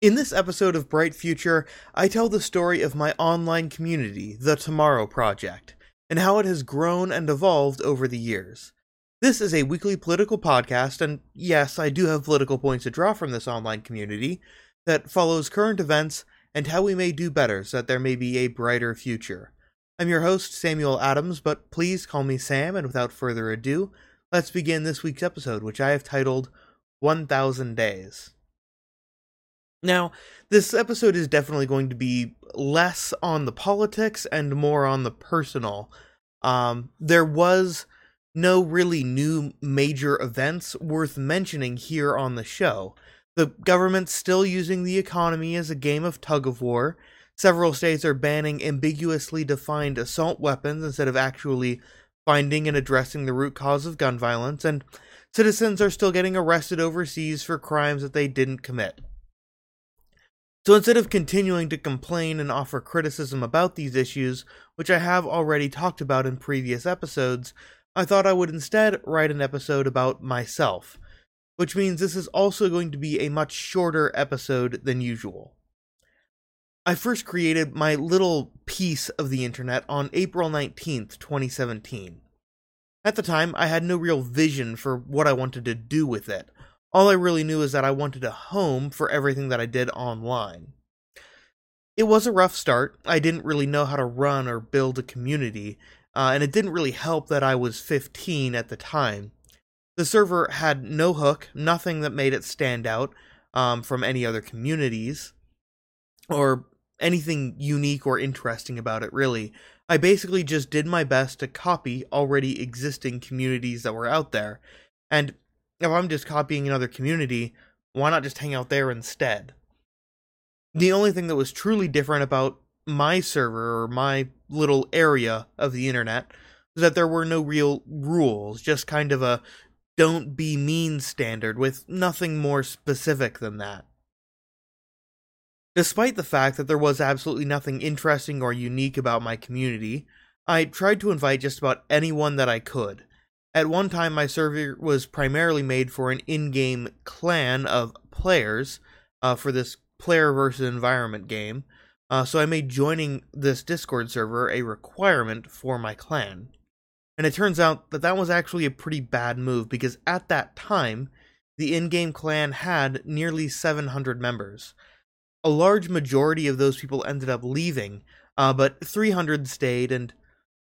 In this episode of Bright Future, I tell the story of my online community, the Tomorrow Project, and how it has grown and evolved over the years. This is a weekly political podcast, and yes, I do have political points to draw from this online community that follows current events and how we may do better so that there may be a brighter future. I'm your host, Samuel Adams, but please call me Sam, and without further ado, let's begin this week's episode, which I have titled 1000 Days. Now, this episode is definitely going to be less on the politics and more on the personal. Um, there was no really new major events worth mentioning here on the show. The government's still using the economy as a game of tug of war. Several states are banning ambiguously defined assault weapons instead of actually finding and addressing the root cause of gun violence, and citizens are still getting arrested overseas for crimes that they didn't commit. So instead of continuing to complain and offer criticism about these issues, which I have already talked about in previous episodes, I thought I would instead write an episode about myself, which means this is also going to be a much shorter episode than usual. I first created my little piece of the internet on April 19th, 2017. At the time, I had no real vision for what I wanted to do with it. All I really knew is that I wanted a home for everything that I did online. It was a rough start. I didn't really know how to run or build a community, uh, and it didn't really help that I was 15 at the time. The server had no hook, nothing that made it stand out um, from any other communities, or anything unique or interesting about it, really. I basically just did my best to copy already existing communities that were out there, and if I'm just copying another community, why not just hang out there instead? The only thing that was truly different about my server or my little area of the internet was that there were no real rules, just kind of a don't be mean standard with nothing more specific than that. Despite the fact that there was absolutely nothing interesting or unique about my community, I tried to invite just about anyone that I could. At one time, my server was primarily made for an in game clan of players uh, for this player versus environment game, uh, so I made joining this Discord server a requirement for my clan. And it turns out that that was actually a pretty bad move because at that time, the in game clan had nearly 700 members. A large majority of those people ended up leaving, uh, but 300 stayed, and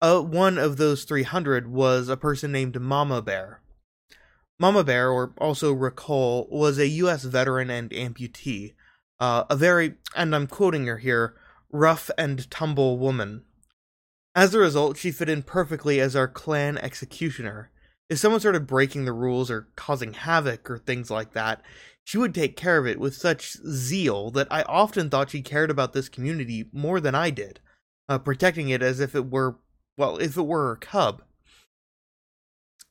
uh, one of those 300 was a person named Mama Bear. Mama Bear, or also Ricole, was a U.S. veteran and amputee, uh, a very, and I'm quoting her here, rough and tumble woman. As a result, she fit in perfectly as our clan executioner. If someone started breaking the rules or causing havoc or things like that, she would take care of it with such zeal that I often thought she cared about this community more than I did, uh, protecting it as if it were well, if it were her cub.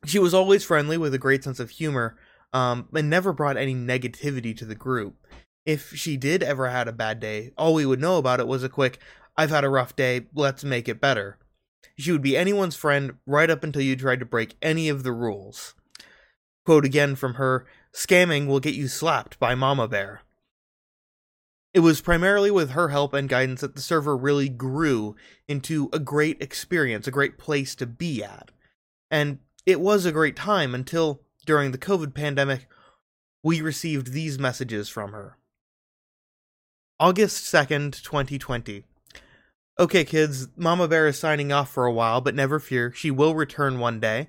She was always friendly with a great sense of humor, um, and never brought any negativity to the group. If she did ever had a bad day, all we would know about it was a quick, I've had a rough day, let's make it better. She would be anyone's friend right up until you tried to break any of the rules. Quote again from her Scamming will get you slapped by Mama Bear. It was primarily with her help and guidance that the server really grew into a great experience, a great place to be at. And it was a great time until, during the COVID pandemic, we received these messages from her. August 2nd, 2020. Okay, kids, Mama Bear is signing off for a while, but never fear, she will return one day.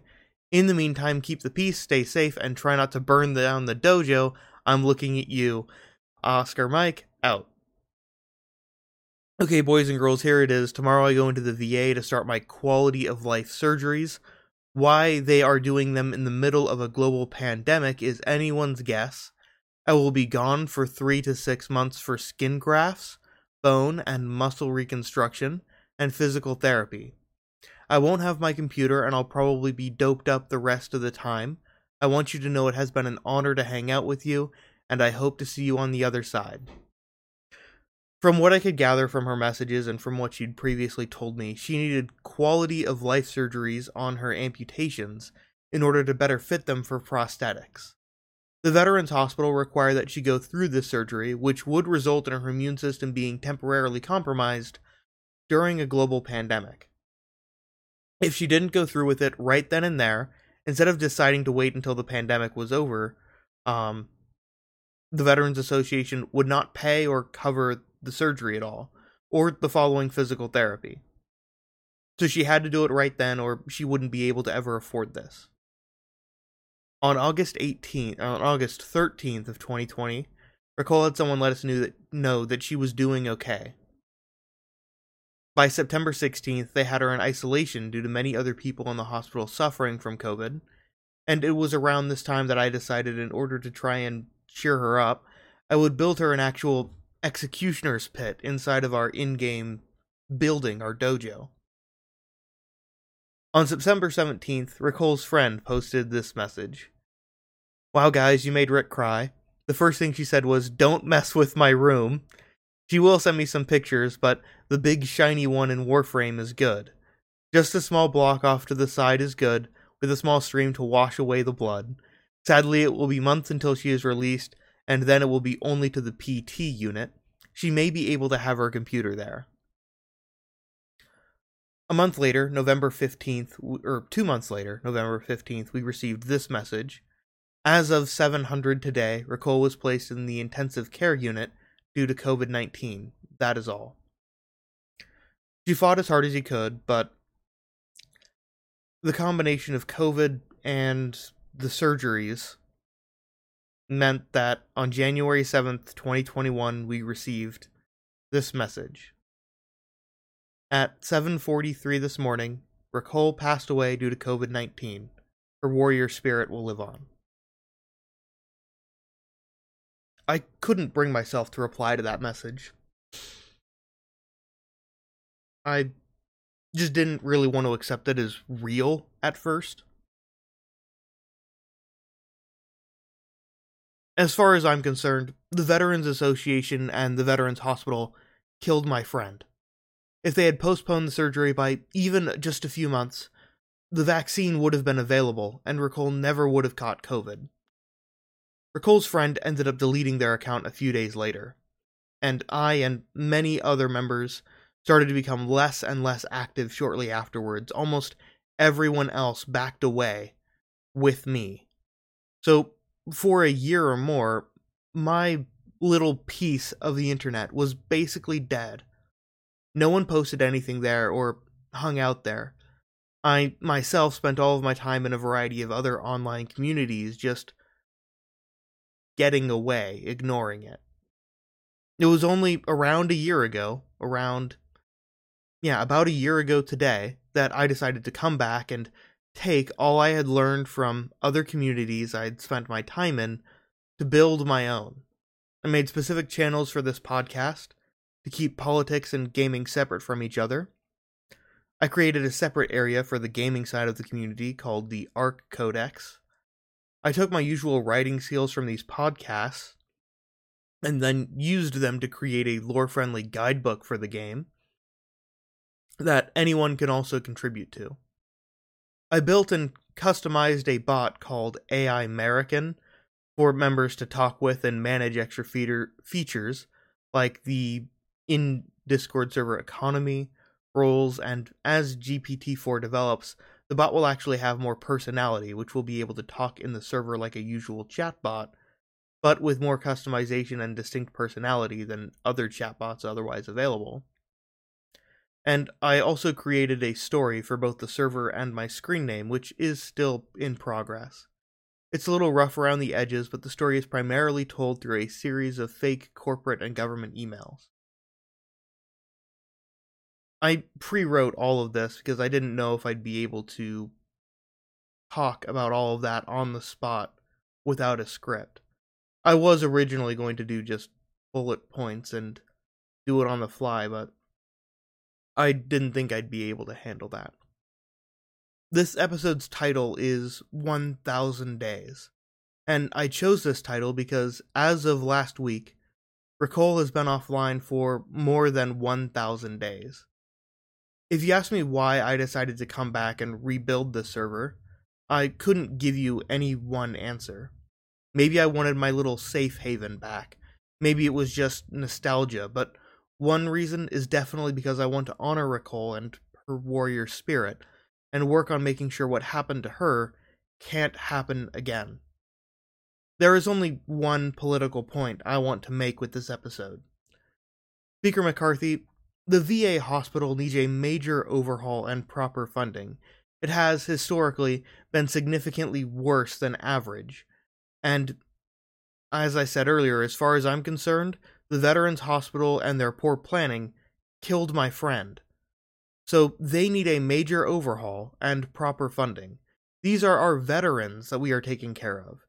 In the meantime, keep the peace, stay safe, and try not to burn down the dojo. I'm looking at you. Oscar Mike, out. Okay, boys and girls, here it is. Tomorrow I go into the VA to start my quality of life surgeries. Why they are doing them in the middle of a global pandemic is anyone's guess. I will be gone for three to six months for skin grafts, bone and muscle reconstruction, and physical therapy. I won't have my computer and I'll probably be doped up the rest of the time. I want you to know it has been an honor to hang out with you, and I hope to see you on the other side. From what I could gather from her messages and from what she'd previously told me, she needed quality of life surgeries on her amputations in order to better fit them for prosthetics. The Veterans Hospital required that she go through this surgery, which would result in her immune system being temporarily compromised during a global pandemic. If she didn't go through with it right then and there, instead of deciding to wait until the pandemic was over, um, the Veterans Association would not pay or cover the surgery at all, or the following physical therapy. So she had to do it right then, or she wouldn't be able to ever afford this. On August 18th, on August 13th of 2020, Ricole had someone let us know that, know that she was doing okay. By September 16th, they had her in isolation due to many other people in the hospital suffering from COVID, and it was around this time that I decided in order to try and cheer her up, I would build her an actual executioner's pit inside of our in game building, our dojo. On September 17th, Ricole's friend posted this message Wow, guys, you made Rick cry. The first thing she said was, Don't mess with my room. She will send me some pictures, but the big shiny one in Warframe is good. Just a small block off to the side is good, with a small stream to wash away the blood. Sadly, it will be months until she is released, and then it will be only to the PT unit. She may be able to have her computer there. A month later, November 15th, or two months later, November 15th, we received this message. As of 700 today, Ricole was placed in the intensive care unit due to COVID 19. That is all. She fought as hard as he could, but the combination of COVID and the surgeries meant that on January 7th, 2021, we received this message. At 7:43 this morning, Ricole passed away due to COVID-19. Her warrior spirit will live on. I couldn't bring myself to reply to that message. I just didn't really want to accept it as real at first. As far as I'm concerned, the Veterans Association and the Veterans Hospital killed my friend. If they had postponed the surgery by even just a few months, the vaccine would have been available, and Ricole never would have caught COVID. Ricole's friend ended up deleting their account a few days later, and I and many other members started to become less and less active shortly afterwards. Almost everyone else backed away with me. So for a year or more, my little piece of the internet was basically dead. No one posted anything there or hung out there. I myself spent all of my time in a variety of other online communities just getting away, ignoring it. It was only around a year ago, around, yeah, about a year ago today, that I decided to come back and take all I had learned from other communities I'd spent my time in to build my own. I made specific channels for this podcast to keep politics and gaming separate from each other. I created a separate area for the gaming side of the community called the Arc Codex. I took my usual writing skills from these podcasts and then used them to create a lore friendly guidebook for the game that anyone can also contribute to. I built and customized a bot called AI American for members to talk with and manage extra feature features like the in Discord server economy, roles, and as GPT-4 develops, the bot will actually have more personality, which will be able to talk in the server like a usual chatbot, but with more customization and distinct personality than other chatbots otherwise available. And I also created a story for both the server and my screen name, which is still in progress. It's a little rough around the edges, but the story is primarily told through a series of fake corporate and government emails. I pre wrote all of this because I didn't know if I'd be able to talk about all of that on the spot without a script. I was originally going to do just bullet points and do it on the fly, but I didn't think I'd be able to handle that. This episode's title is 1000 Days, and I chose this title because as of last week, Ricole has been offline for more than 1000 days. If you ask me why I decided to come back and rebuild the server, I couldn't give you any one answer. Maybe I wanted my little safe haven back. Maybe it was just nostalgia, but one reason is definitely because I want to honor Ricole and her warrior spirit and work on making sure what happened to her can't happen again. There is only one political point I want to make with this episode. Speaker McCarthy, the VA hospital needs a major overhaul and proper funding. It has, historically, been significantly worse than average. And, as I said earlier, as far as I'm concerned, the Veterans Hospital and their poor planning killed my friend. So they need a major overhaul and proper funding. These are our veterans that we are taking care of.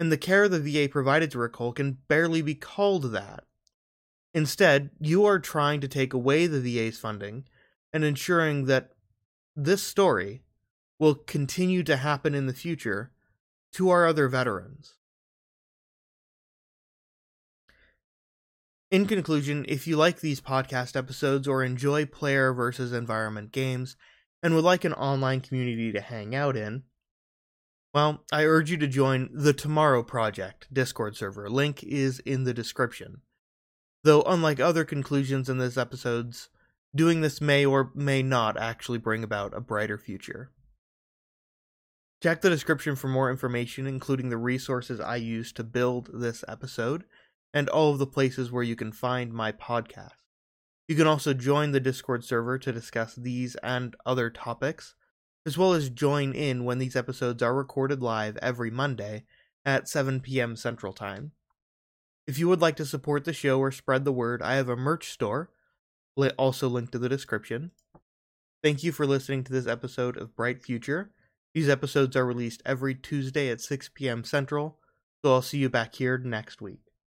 And the care the VA provided to Ricole can barely be called that. Instead, you are trying to take away the VA's funding and ensuring that this story will continue to happen in the future to our other veterans. In conclusion, if you like these podcast episodes or enjoy player versus environment games and would like an online community to hang out in, well, I urge you to join the Tomorrow Project Discord server. Link is in the description. Though, unlike other conclusions in this episodes, doing this may or may not actually bring about a brighter future. Check the description for more information, including the resources I used to build this episode and all of the places where you can find my podcast. You can also join the Discord server to discuss these and other topics, as well as join in when these episodes are recorded live every Monday at 7 p.m. Central Time. If you would like to support the show or spread the word, I have a merch store, also linked to the description. Thank you for listening to this episode of Bright Future. These episodes are released every Tuesday at 6 p.m. Central, so I'll see you back here next week.